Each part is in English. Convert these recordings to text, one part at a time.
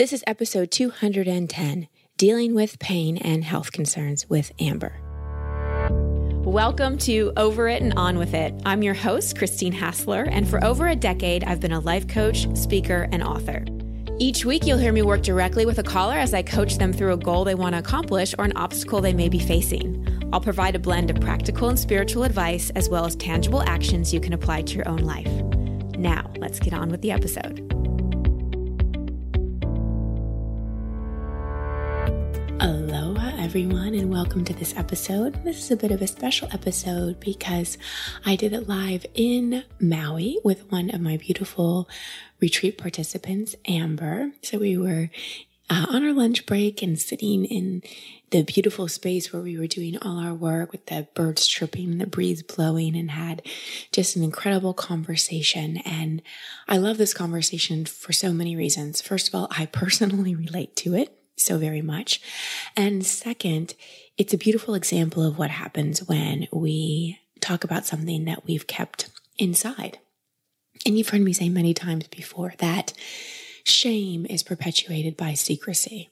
This is episode 210 Dealing with Pain and Health Concerns with Amber. Welcome to Over It and On With It. I'm your host, Christine Hassler, and for over a decade, I've been a life coach, speaker, and author. Each week, you'll hear me work directly with a caller as I coach them through a goal they want to accomplish or an obstacle they may be facing. I'll provide a blend of practical and spiritual advice as well as tangible actions you can apply to your own life. Now, let's get on with the episode. Everyone, and welcome to this episode. This is a bit of a special episode because I did it live in Maui with one of my beautiful retreat participants, Amber. So we were uh, on our lunch break and sitting in the beautiful space where we were doing all our work with the birds chirping, the breeze blowing, and had just an incredible conversation. And I love this conversation for so many reasons. First of all, I personally relate to it so very much. And second, it's a beautiful example of what happens when we talk about something that we've kept inside. And you've heard me say many times before that shame is perpetuated by secrecy.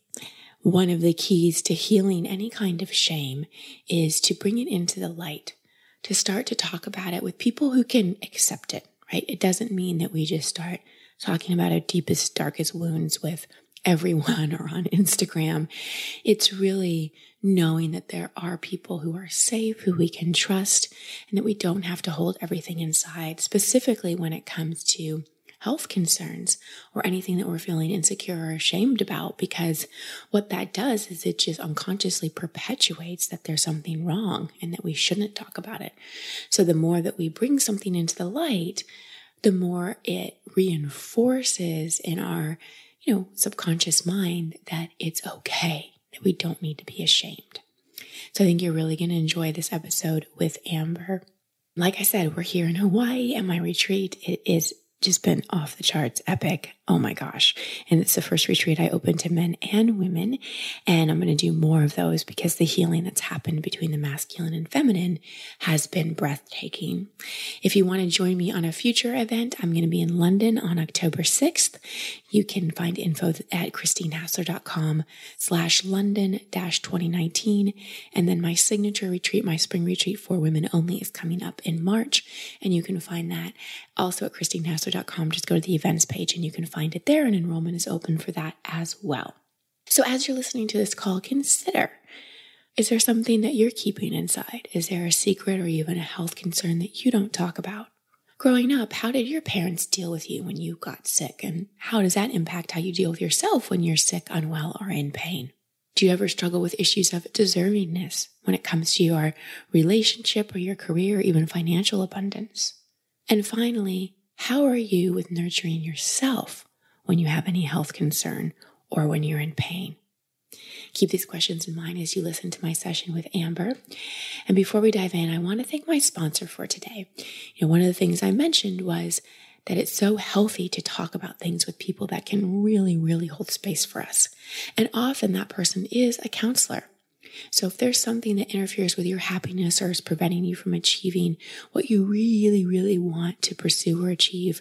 One of the keys to healing any kind of shame is to bring it into the light, to start to talk about it with people who can accept it, right? It doesn't mean that we just start talking about our deepest, darkest wounds with everyone or on Instagram. It's really knowing that there are people who are safe, who we can trust, and that we don't have to hold everything inside, specifically when it comes to health concerns or anything that we're feeling insecure or ashamed about, because what that does is it just unconsciously perpetuates that there's something wrong and that we shouldn't talk about it. So the more that we bring something into the light, the more it reinforces in our know, subconscious mind that it's okay, that we don't need to be ashamed. So I think you're really going to enjoy this episode with Amber. Like I said, we're here in Hawaii and my retreat. It is just been off the charts epic. Oh my gosh. And it's the first retreat I opened to men and women. And I'm going to do more of those because the healing that's happened between the masculine and feminine has been breathtaking. If you want to join me on a future event, I'm going to be in London on October 6th. You can find info at christinehassler.com slash London dash 2019. And then my signature retreat, my spring retreat for women only is coming up in March. And you can find that also at christinehassler.com. Just go to the events page and you can find it there. And enrollment is open for that as well. So as you're listening to this call, consider is there something that you're keeping inside? Is there a secret or even a health concern that you don't talk about? Growing up, how did your parents deal with you when you got sick? And how does that impact how you deal with yourself when you're sick, unwell, or in pain? Do you ever struggle with issues of deservingness when it comes to your relationship or your career or even financial abundance? And finally, how are you with nurturing yourself when you have any health concern or when you're in pain? Keep these questions in mind as you listen to my session with Amber. And before we dive in, I want to thank my sponsor for today. You know, one of the things I mentioned was that it's so healthy to talk about things with people that can really, really hold space for us. And often that person is a counselor. So if there's something that interferes with your happiness or is preventing you from achieving what you really, really want to pursue or achieve,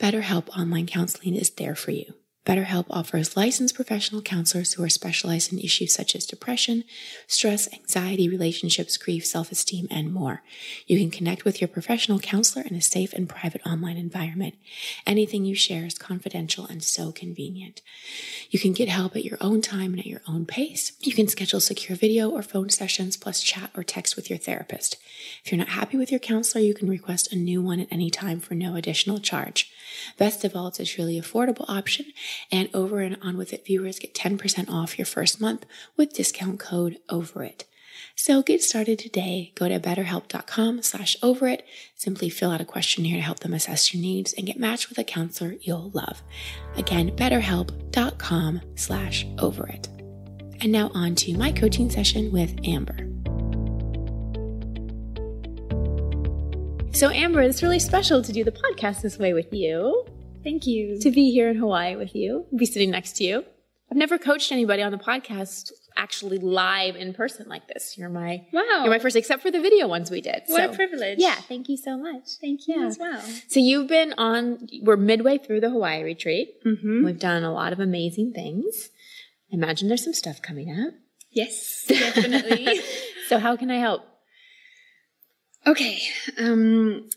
BetterHelp Online Counseling is there for you. BetterHelp offers licensed professional counselors who are specialized in issues such as depression, stress, anxiety, relationships, grief, self esteem, and more. You can connect with your professional counselor in a safe and private online environment. Anything you share is confidential and so convenient. You can get help at your own time and at your own pace. You can schedule secure video or phone sessions, plus chat or text with your therapist. If you're not happy with your counselor, you can request a new one at any time for no additional charge. Best of all, it's a truly affordable option and over and on with it viewers get 10% off your first month with discount code over it. So get started today. Go to betterhelp.com slash over it. Simply fill out a questionnaire to help them assess your needs and get matched with a counselor you'll love. Again, betterhelp.com slash over it. And now on to my coaching session with Amber. So, Amber, it's really special to do the podcast this way with you. Thank you. To be here in Hawaii with you, be sitting next to you. I've never coached anybody on the podcast actually live in person like this. You're my Wow. you're my first, except for the video ones we did. what So, a privilege. Yeah, thank you so much. Thank you Yeah. as well. So you've been on. We're midway through the Hawaii retreat. Mm-hmm. We've done a lot of amazing things. I imagine there's some stuff coming up. Yes, definitely. so how can I help? okay. Um,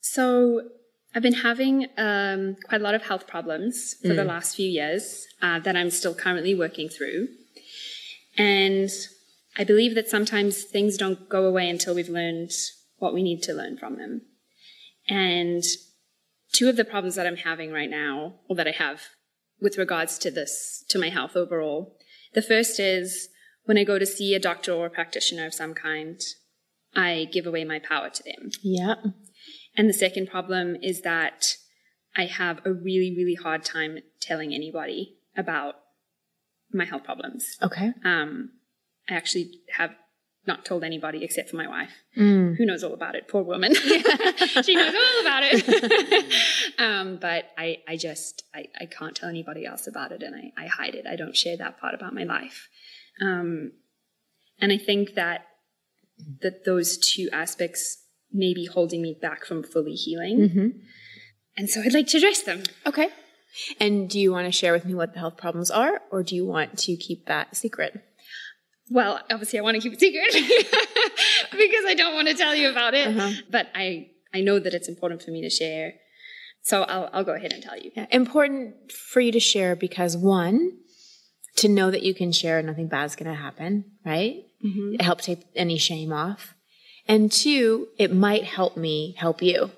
so I've been having um, quite a lot of health problems for the last few years uh, that I'm still currently working through. And I believe that sometimes things don't go away until we've learned what we need to learn from them. And two of the problems that I'm having right now, or that I have with regards to this, to my health overall, the first is when I go to see a doctor or a practitioner of some kind, I give away my power to them. Yeah. And the second problem is that I have a really, really hard time telling anybody about my health problems. Okay. Um, I actually have not told anybody except for my wife, Mm. who knows all about it. Poor woman. she knows all about it. um, but I, I just, I, I can't tell anybody else about it and I, I hide it. I don't share that part about my life. Um, and I think that, that those two aspects may be holding me back from fully healing. Mm-hmm. And so I'd like to address them. Okay. And do you want to share with me what the health problems are, or do you want to keep that secret? Well, obviously, I want to keep it secret because I don't want to tell you about it. Uh-huh. But I, I know that it's important for me to share. So I'll, I'll go ahead and tell you. Yeah. Important for you to share because one, to know that you can share, nothing bad's going to happen, right? Mm-hmm. It helps take any shame off. And two, it might help me help you.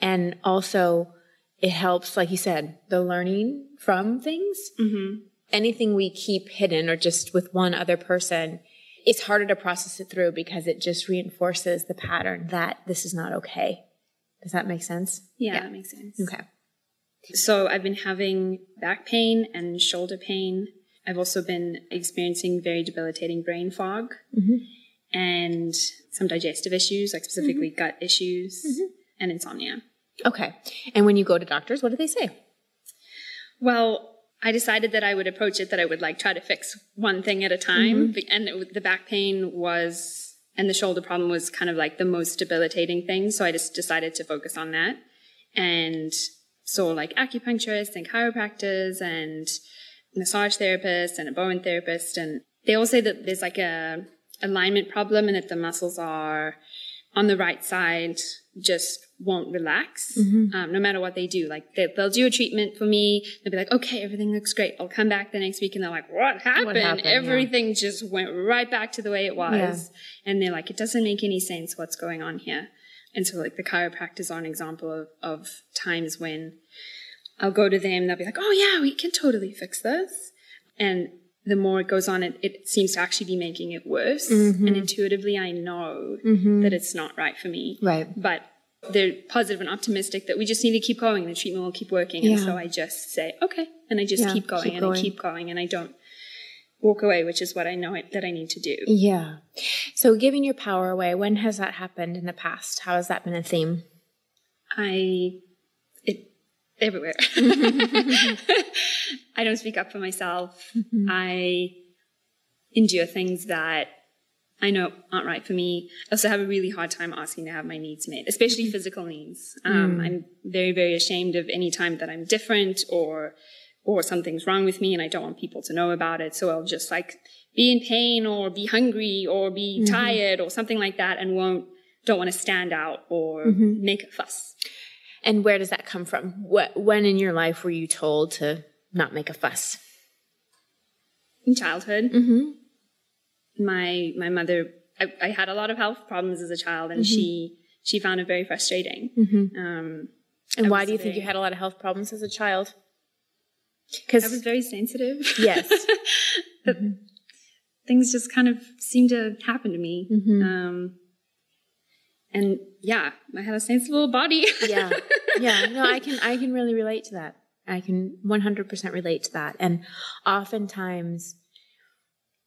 And also, it helps, like you said, the learning from things. Mm-hmm. Anything we keep hidden or just with one other person, it's harder to process it through because it just reinforces the pattern that this is not okay. Does that make sense? Yeah, Yeah. that makes sense. Okay. So I've been having back pain and shoulder pain. I've also been experiencing very debilitating brain fog Mhm. And some digestive issues, like specifically gut issues and insomnia. Okay. And when you go to doctors, what do they say? Well, I decided that I would approach it that I would like try to fix one thing at a time. Mm-hmm. And it, the back pain was, and the shoulder problem was kind of like the most debilitating thing. So I just decided to focus on that. And so like acupuncturists and chiropractors and massage therapists and a Bowen therapist. And they all say that there's like a alignment problem and that the muscles are on the right side just won't relax um, no matter what they do. Like they, they'll do a treatment for me. They'll be like, okay, everything looks great. I'll come back the next week and they're like, what happened? happened? Yeah. Everything just went right back to the way it was. And they're like, it doesn't make any sense what's going on here. And so like the chiropractors are an example of, of times when I'll go to them, they'll be like, oh yeah, we can totally fix this. And the more it goes on, it, it seems to actually be making it worse. Mm-hmm. And intuitively, I know that it's not right for me. Right. But they're positive and optimistic that we just need to keep going. The treatment will keep working. And so I just say, okay. And I just Yeah, keep going keep and going. I keep going and I don't walk away, which is what I know it, that I need to do. Yeah. So giving your power away, when has that happened in the past? How has that been a theme? I, everywhere. I don't speak up for myself. Mm-hmm. I endure things that I know aren't right for me. I also have a really hard time asking to have my needs met, especially mm-hmm. physical needs. Um, mm. I'm very, very ashamed of any time that I'm different or or something's wrong with me and I don't want people to know about it. So I'll just like be in pain or be hungry or be mm-hmm. tired or something like that and won't don't want to stand out or make a fuss. And where does that come from? What, when in your life were you told to not make a fuss? In childhood, Mm-hmm. my my mother I, I had a lot of health problems as a child and she she found it very frustrating. Mm-hmm. Um, And I why do you think you had a lot of health problems as a child? Because I was very sensitive. yes, That things just kind of seemed to happen to me. Mhm. Um, and yeah, I had a sensible body. yeah, yeah. No, I can I can really relate to that. I can 100% relate to that. And oftentimes,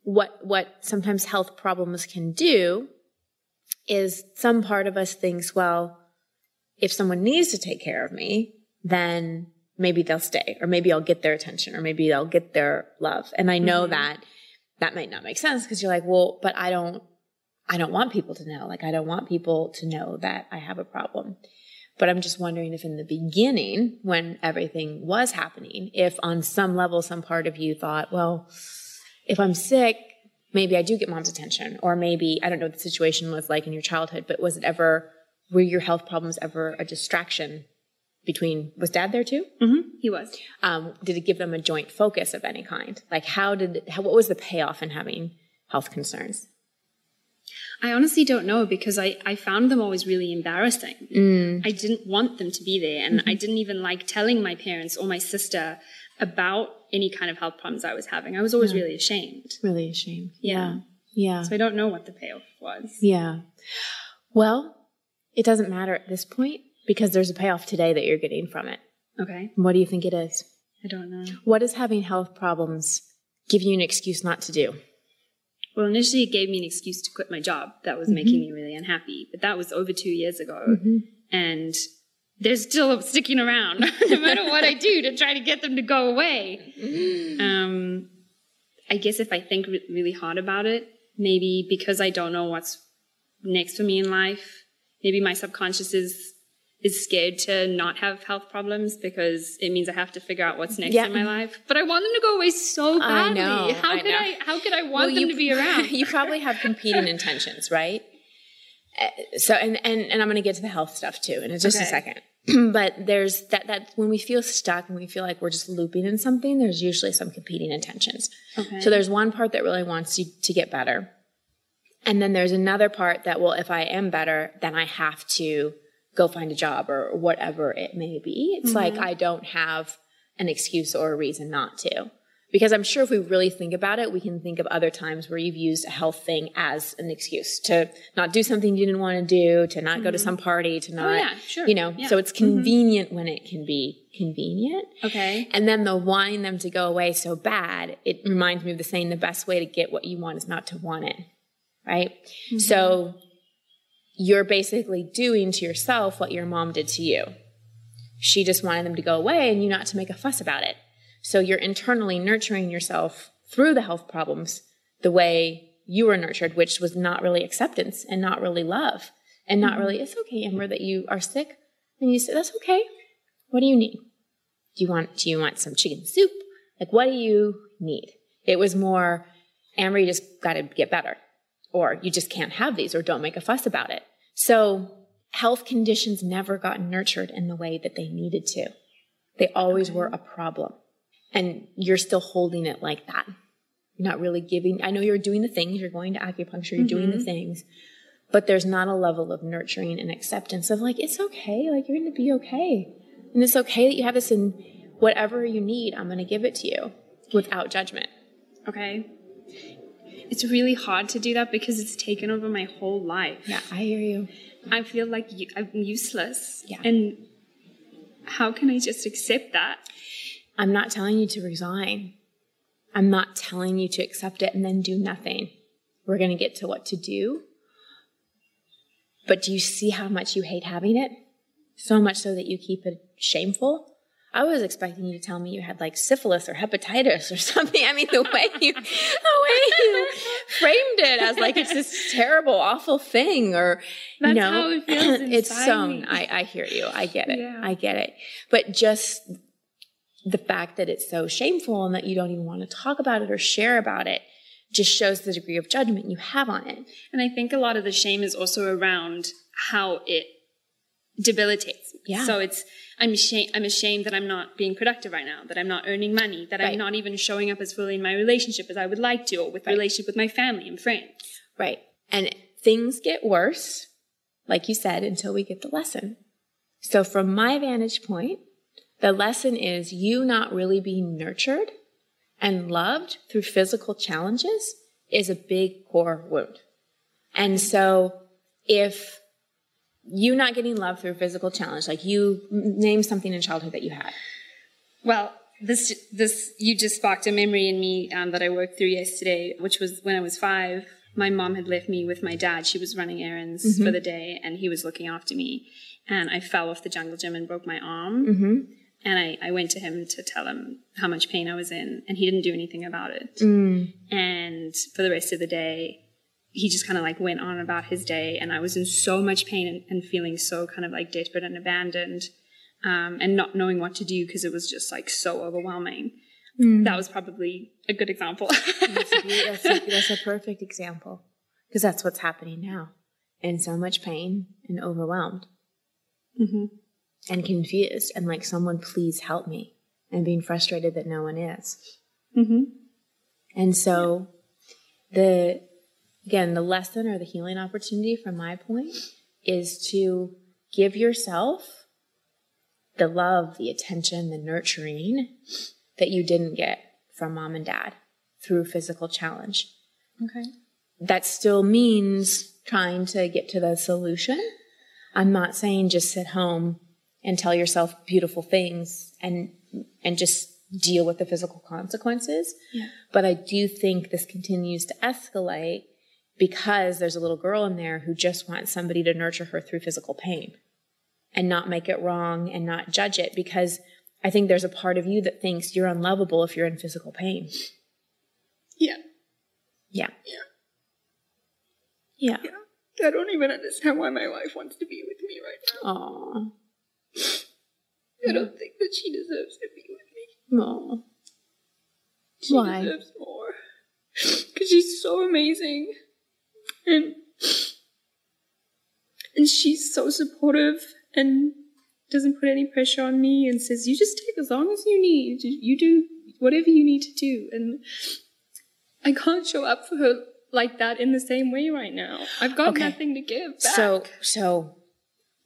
what what sometimes health problems can do is some part of us thinks, well, if someone needs to take care of me, then maybe they'll stay, or maybe I'll get their attention, or maybe I'll get their love. And I know Mhm. that that might not make sense because you're like, well, but I don't, I don't want people to know. Like, I don't want people to know that I have a problem. But I'm just wondering if in the beginning, when everything was happening, if on some level, some part of you thought, well, if I'm sick, maybe I do get mom's attention. Or maybe, I don't know what the situation was like in your childhood, but was it ever, were your health problems ever a distraction between, was dad there too? Mm-hmm. He was. Um, did it give them a joint focus of any kind? Like, how did, how, what was the payoff in having health concerns? I honestly don't know because I, I found them always really embarrassing. Mm. I didn't want them to be there. And Mm-hmm. I didn't even like telling my parents or my sister about any kind of health problems I was having. I was always really ashamed. Really ashamed. Yeah. Yeah. So I don't know what the payoff was. Yeah. Well, it doesn't matter at this point because there's a payoff today that you're getting from it. Okay. What do you think it is? I don't know. What does having health problems give you an excuse not to do? Well, initially it gave me an excuse to quit my job that was making mm-hmm. me really unhappy, but that was over two years ago. Mm-hmm. And they're still sticking around no matter what I do to try to get them to go away. Mm-hmm. Um, I guess if I think re- really hard about it, maybe because I don't know what's next for me in life, maybe my subconscious is is scared to not have health problems because it means I have to figure out what's next Yeah. in my life. But I want them to go away so badly. I know, how I could know. I how could I want Well, them you- to be around? you probably have competing intentions, right? Uh, So, and, and, and I'm going to get to the health stuff too in just a second. but there's that, that when we feel stuck and we feel like we're just looping in something, there's usually some competing intentions. Okay. So there's one part that really wants you to get better. And then there's another part that, well, if I am better, then I have to go find a job or whatever it may be. It's mm-hmm. like I don't have an excuse or a reason not to. Because I'm sure if we really think about it, we can think of other times where you've used a health thing as an excuse to not do something you didn't want to do, to not go to mm-hmm. some party, to oh, not, yeah, sure. you know, Yeah. so it's mm-hmm. convenient when it can be convenient. okay. And then the wanting them to go away so bad, it reminds me of the saying the best way to get what you want is not to want it. Right? So you're basically doing to yourself what your mom did to you. She just wanted them to go away and you not to make a fuss about it. So you're internally nurturing yourself through the health problems the way you were nurtured, which was not really acceptance and not really love and not mm-hmm. really, it's okay, Amber, that you are sick. And you say, that's okay. What do you need? Do you want do you want some chicken soup? Like what do you need? It was more Amber, you just gotta get better. Or you just can't have these or don't make a fuss about it. So health conditions never got nurtured in the way that they needed to. They always were a problem. And you're still holding it like that. You're not really giving I know you're doing the things, you're going to acupuncture, you're doing the mm-hmm. things, but there's not a level of nurturing and acceptance of like, it's okay, like you're gonna be okay. And it's okay that you have this in whatever you need, I'm gonna give it to you without judgment. Okay. It's really hard to do that because it's taken over my whole life. Yeah, I hear you. I feel like I'm useless. Yeah. And how can I just accept that? I'm not telling you to resign. I'm not telling you to accept it and then do nothing. We're gonna get to what to do. But do you see how much you hate having it? So much so that you keep it shameful? I was expecting you to tell me you had like syphilis or hepatitis or something. I mean, the way you, the way you framed it as like it's this terrible, awful thing, or you know, how it feels it's me. I, I hear you. I get it. Yeah. I get it. But just the fact that it's so shameful and that you don't even want to talk about it or share about it just shows the degree of judgment you have on it. And I think a lot of the shame is also around how it debilitates me. Yeah. So it's I'm ashamed I'm ashamed that I'm not being productive right now, that I'm not earning money, that Right. I'm not even showing up as fully in my relationship as I would like to, or with Right. relationship with my family and friends. Right. And things get worse, like you said, until we get the lesson. So, from my vantage point, the lesson is you not really being nurtured and loved through physical challenges is a big core wound. And so, if you not getting love through physical challenge, like you name something in childhood that you had. Well, this this you just sparked a memory in me um, that I worked through yesterday, which was when I was five. My mom had left me with my dad. She was running errands for the day, and he was looking after me. And I fell off the jungle gym and broke my arm. and I, I went to him to tell him how much pain I was in, and he didn't do anything about it. Mm. And for the rest of the day, he just kind of like went on about his day, and I was in so much pain and, and feeling so kind of like desperate and abandoned, um, and not knowing what to do because it was just like so overwhelming. Mm. That was probably a good example. That's a, that's a, that's a perfect example because that's what's happening now. In so much pain and overwhelmed hmm and confused and like someone please help me and being frustrated that no one is. hmm And so the again, the lesson or the healing opportunity from my point is to give yourself the love, the attention, the nurturing that you didn't get from mom and dad through physical challenge. Okay. That still means trying to get to the solution. I'm not saying just sit home and tell yourself beautiful things and and just deal with the physical consequences. Yeah. But I do think this continues to escalate because there's a little girl in there who just wants somebody to nurture her through physical pain and not make it wrong and not judge it because I think there's a part of you that thinks you're unlovable if you're in physical pain. Yeah. Yeah. Yeah. Yeah. I don't even understand why my wife wants to be with me right Aw. now. I don't think that she deserves to be with me. Aw. She Why? deserves more. Because she's so amazing. And and she's so supportive and doesn't put any pressure on me and says, You just take as long as you need. You do whatever you need to do. And I can't show up for her like that in the same way right now. I've got Okay. nothing to give back. So so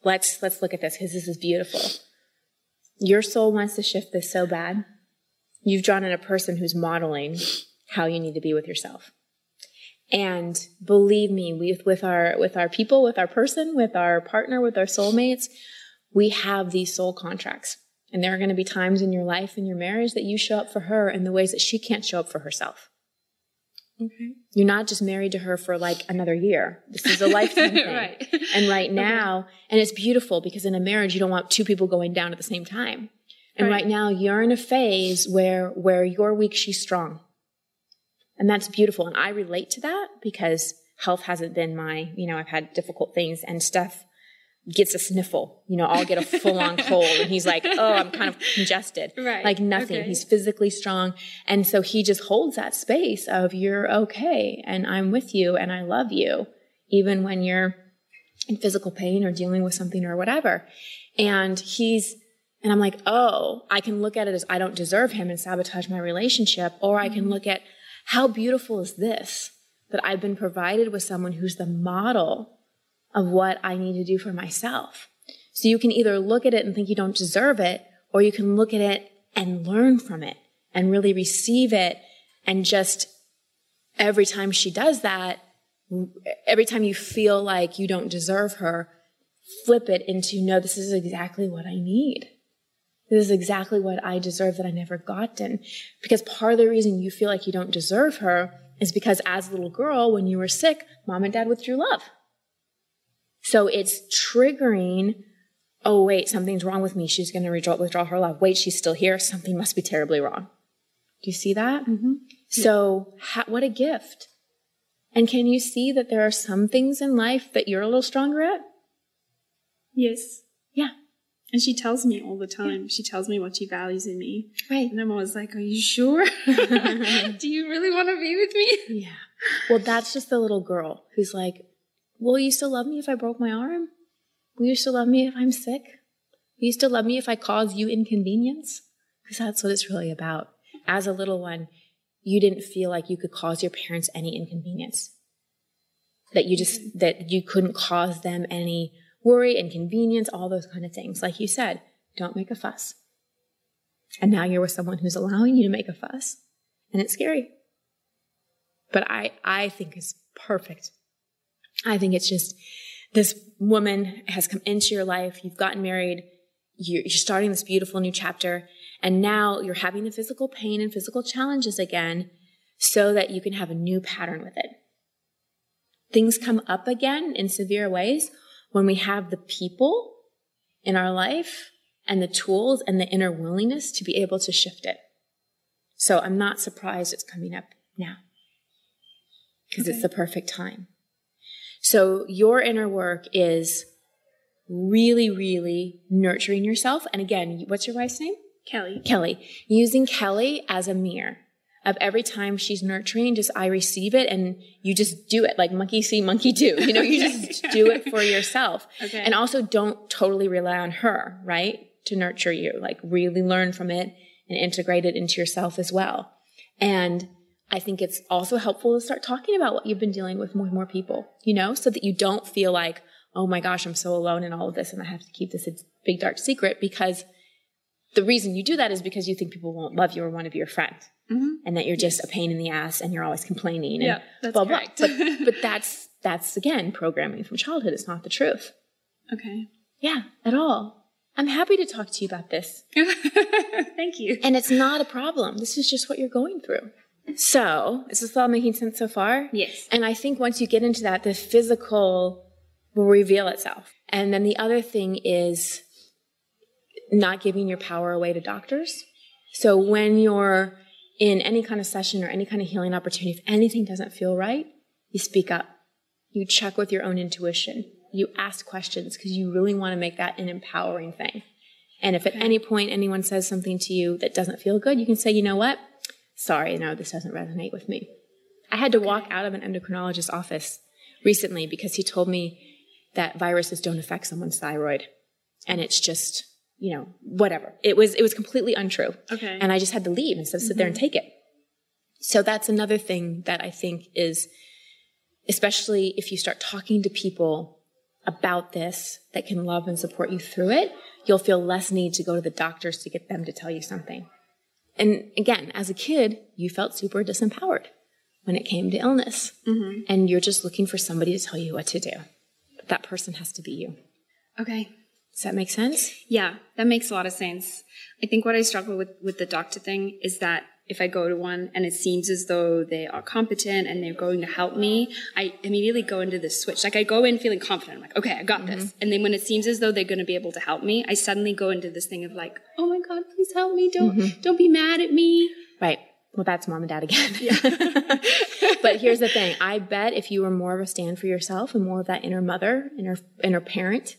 let's let's look at this because this is beautiful. Your soul wants to shift this so bad. You've drawn in a person who's modeling how you need to be with yourself. And believe me, with with our with our people, with our person, with our partner, with our soulmates, we have these soul contracts. And there are going to be times in your life, in your marriage, that you show up for her in the ways that she can't show up for herself. okay. You're not just married to her for like another year. This is a lifetime thing. right. And right now, and it's beautiful because in a marriage, you don't want two people going down at the same time. And Right. right now, you're in a phase where, where you're weak, she's strong. And that's beautiful. And I relate to that because health hasn't been my, you know, I've had difficult things and stuff gets a sniffle. You know, I'll get a full on cold and he's like, oh, I'm kind of congested. Right. Like nothing. Okay. He's physically strong. And so he just holds that space of you're okay and I'm with you and I love you, even when you're in physical pain or dealing with something or whatever. And he's, and I'm like, oh, I can look at it as I don't deserve him and sabotage my relationship, or I can mm-hmm. look at how beautiful is this that I've been provided with someone who's the model of what I need to do for myself. So you can either look at it and think you don't deserve it, or you can look at it and learn from it and really receive it and just every time she does that, every time you feel like you don't deserve her, flip it into no, this is exactly what I need. This is exactly what I deserve that I never gotten. Because part of the reason you feel like you don't deserve her is because as a little girl, when you were sick, mom and dad withdrew love. So it's triggering, oh, wait, something's wrong with me. She's going to withdraw, withdraw her love. Wait, she's still here. Something must be terribly wrong. Do you see that? Mm-hmm. So, ha- what a gift. And can you see that there are some things in life that you're a little stronger at? Yes. Yeah. And she tells me all the time. She tells me what she values in me. Right. And I'm always like, Are you sure? Do you really want to be with me? Yeah. Well, that's just the little girl who's like, Will you still love me if I broke my arm? Will you still love me if I'm sick? Will you still love me if I cause you inconvenience? Because that's what it's really about. As a little one, you didn't feel like you could cause your parents any inconvenience. That you just, mm-hmm. that you couldn't cause them any worry, inconvenience, all those kind of things. Like you said, don't make a fuss. And now you're with someone who's allowing you to make a fuss. And it's scary. But I, I think it's perfect. I think it's just this woman has come into your life. You've gotten married. You're, you're starting this beautiful new chapter. And now you're having the physical pain and physical challenges again so that you can have a new pattern with it. Things come up again in severe ways when we have the people in our life and the tools and the inner willingness to be able to shift it. So I'm not surprised it's coming up now because okay. it's the perfect time. So your inner work is really, really nurturing yourself. And again, what's your wife's name? Kelly. Kelly. Using Kelly as a mirror of every time she's nurturing, just I receive it and you just do it like monkey see, monkey do. You know, you just do it for yourself. Okay. And also don't totally rely on her, right? To nurture you. Like really learn from it and integrate it into yourself as well. And I think it's also helpful to start talking about what you've been dealing with with more people, you know, so that you don't feel like, oh my gosh, I'm so alone in all of this and I have to keep this a big dark secret because the reason you do that is because you think people won't love you or want to be your friend. Mm-hmm. And that you're just a pain in the ass and you're always complaining and yeah, that's blah blah. But, but that's that's again programming from childhood. It's not the truth. Okay. Yeah, at all. I'm happy to talk to you about this. Thank you. And it's not a problem. This is just what you're going through. So, is this all making sense so far? Yes. And I think once you get into that, the physical will reveal itself. And then the other thing is not giving your power away to doctors. So when you're in any kind of session or any kind of healing opportunity, if anything doesn't feel right, you speak up. You check with your own intuition. You ask questions because you really want to make that an empowering thing. And if at any point anyone says something to you that doesn't feel good, you can say, you know what? sorry, no, this doesn't resonate with me. I had to walk out of an endocrinologist's office recently because he told me that viruses don't affect someone's thyroid. And it's just, you know, whatever. It was, it was completely untrue. Okay. And I just had to leave instead of sit mm-hmm. there and mm-hmm. take it. So that's another thing that I think is, especially if you start talking to people about this that can love and support you through it, you'll feel less need to go to the doctors to get them to tell you something. And again, as a kid, you felt super disempowered when it came to illness. Mm-hmm. And you're just looking for somebody to tell you what to do. But that person has to be you. Okay. Does that make sense? Yeah, that makes a lot of sense. I think what I struggle with with the doctor thing is that if I go to one and it seems as though they are competent and they're going to help me, I immediately go into this switch. Like I go in feeling confident. I'm like, okay, I got mm-hmm. this. And then when it seems as though they're going to be able to help me, I suddenly go into this thing of like, oh my God, please help me. Don't, mm-hmm. don't be mad at me. Right. Well, that's mom and dad again. Yeah. but here's the thing. I bet if you were more of a stand for yourself and more of that inner mother, inner, inner parent,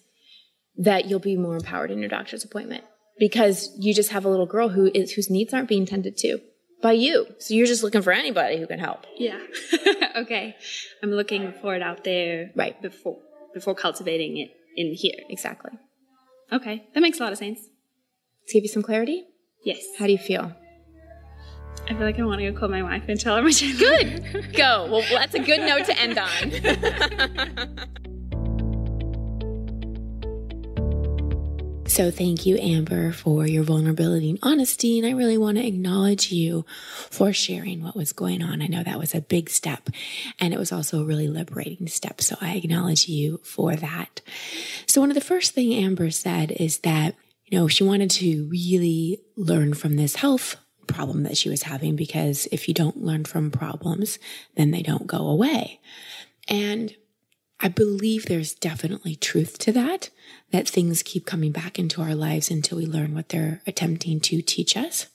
that you'll be more empowered in your doctor's appointment because you just have a little girl who is, whose needs aren't being tended to by you. So you're just looking for anybody who can help. Yeah. okay. I'm looking for it out there right before before cultivating it in here. Exactly. Okay. That makes a lot of sense. To give you some clarity? Yes. How do you feel? I feel like I want to go call my wife and tell her my channel. Good. Go. Well, that's a good note to end on. So thank you, Amber, for your vulnerability and honesty. And I really want to acknowledge you for sharing what was going on. I know that was a big step and it was also a really liberating step. So I acknowledge you for that. So one of the first thing Amber said is that, you know, she wanted to really learn from this health problem that she was having because if you don't learn from problems, then they don't go away. And I believe there's definitely truth to that, that things keep coming back into our lives until we learn what they're attempting to teach us.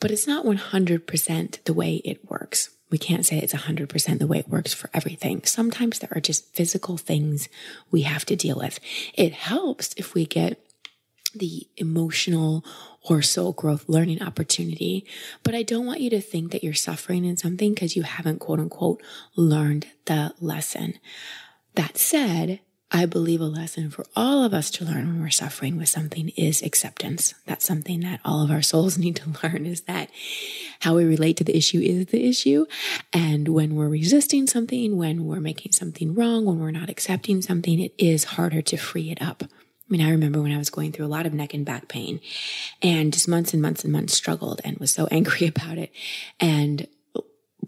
But it's not 100% the way it works. We can't say it's 100% the way it works for everything. Sometimes there are just physical things we have to deal with. It helps if we get the emotional or soul growth learning opportunity. But I don't want you to think that you're suffering in something because you haven't quote unquote learned the lesson. That said, I believe a lesson for all of us to learn when we're suffering with something is acceptance. That's something that all of our souls need to learn is that how we relate to the issue is the issue. And when we're resisting something, when we're making something wrong, when we're not accepting something, it is harder to free it up. I mean, I remember when I was going through a lot of neck and back pain and just months and months and months struggled and was so angry about it. And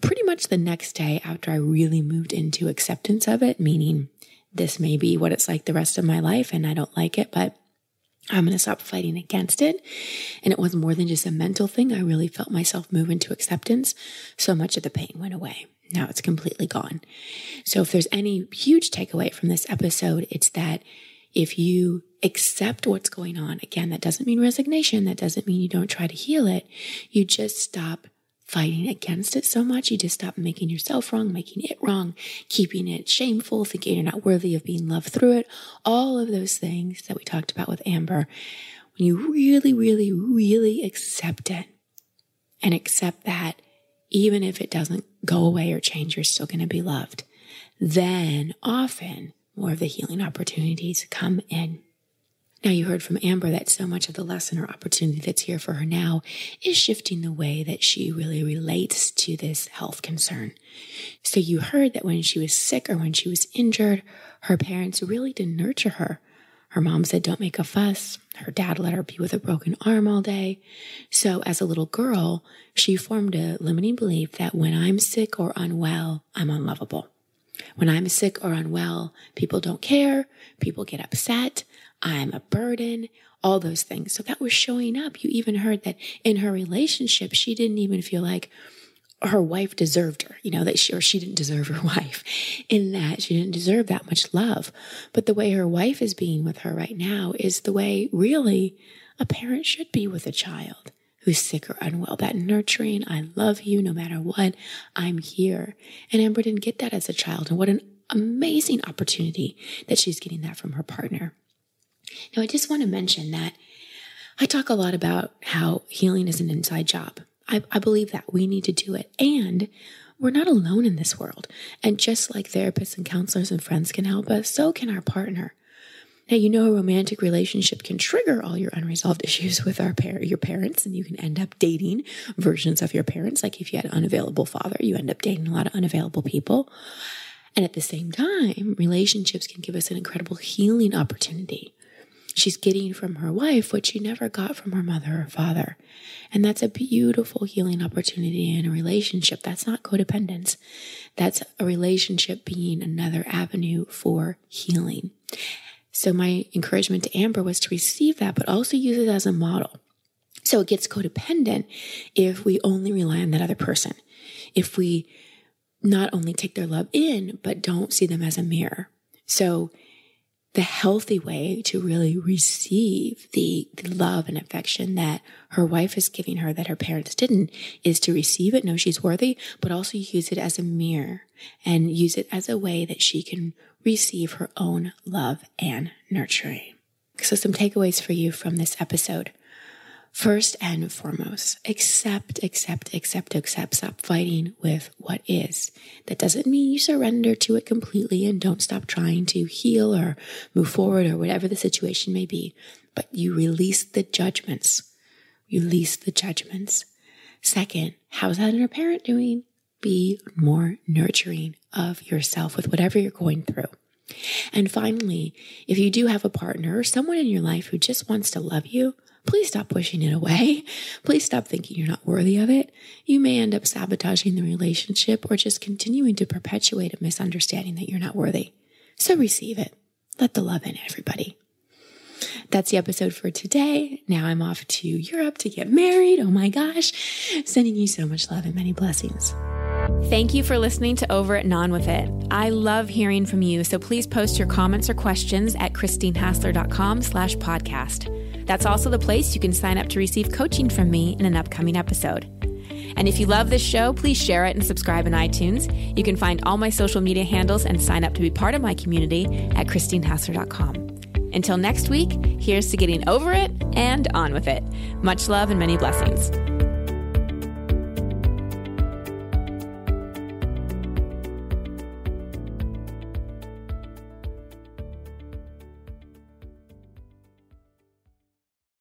pretty much the next day after I really moved into acceptance of it, meaning this may be what it's like the rest of my life and I don't like it, but I'm going to stop fighting against it. And it was more than just a mental thing. I really felt myself move into acceptance. So much of the pain went away. Now it's completely gone. So if there's any huge takeaway from this episode, it's that if you accept what's going on, again, that doesn't mean resignation. That doesn't mean you don't try to heal it. You just stop fighting against it so much. You just stop making yourself wrong, making it wrong, keeping it shameful, thinking you're not worthy of being loved through it. All of those things that we talked about with Amber. When you really, really, really accept it and accept that even if it doesn't go away or change, you're still going to be loved, then often more of the healing opportunities come in. Now, you heard from Amber that so much of the lesson or opportunity that's here for her now is shifting the way that she really relates to this health concern. So, you heard that when she was sick or when she was injured, her parents really didn't nurture her. Her mom said, Don't make a fuss. Her dad let her be with a broken arm all day. So, as a little girl, she formed a limiting belief that when I'm sick or unwell, I'm unlovable. When I'm sick or unwell, people don't care, people get upset, I'm a burden, all those things. So that was showing up. You even heard that in her relationship, she didn't even feel like her wife deserved her, you know, that she, or she didn't deserve her wife in that she didn't deserve that much love. But the way her wife is being with her right now is the way really a parent should be with a child who's sick or unwell. That nurturing, I love you no matter what, I'm here. And Amber didn't get that as a child. And what an amazing opportunity that she's getting that from her partner. Now, I just want to mention that I talk a lot about how healing is an inside job. I, I believe that we need to do it. And we're not alone in this world. And just like therapists and counselors and friends can help us, so can our partner. Now, you know, a romantic relationship can trigger all your unresolved issues with our par- your parents, and you can end up dating versions of your parents. Like if you had an unavailable father, you end up dating a lot of unavailable people. And at the same time, relationships can give us an incredible healing opportunity she's getting from her wife what she never got from her mother or father. And that's a beautiful healing opportunity in a relationship. That's not codependence. That's a relationship being another avenue for healing. So my encouragement to Amber was to receive that, but also use it as a model. So it gets codependent if we only rely on that other person. If we not only take their love in, but don't see them as a mirror. So the healthy way to really receive the, the, love and affection that her wife is giving her that her parents didn't is to receive it, know she's worthy, but also use it as a mirror and use it as a way that she can receive her own love and nurturing. So some takeaways for you from this episode. First and foremost, accept, accept, accept, accept. Stop fighting with what is. That doesn't mean you surrender to it completely and don't stop trying to heal or move forward or whatever the situation may be, but you release the judgments. Release the judgments. Second, how's that inner parent doing? Be more nurturing of yourself with whatever you're going through. And finally, if you do have a partner or someone in your life who just wants to love you, please stop pushing it away. Please stop thinking you're not worthy of it. You may end up sabotaging the relationship or just continuing to perpetuate a misunderstanding that you're not worthy. So receive it. Let the love in, everybody. That's the episode for today. Now I'm off to Europe to get married. Oh my gosh. Sending you so much love and many blessings. Thank you for listening to Over It and On With It. I love hearing from you, so please post your comments or questions at christinehassler.com slash podcast. That's also the place you can sign up to receive coaching from me in an upcoming episode. And if you love this show, please share it and subscribe in iTunes. You can find all my social media handles and sign up to be part of my community at christinehassler.com. Until next week, here's to getting over it and on with it. Much love and many blessings.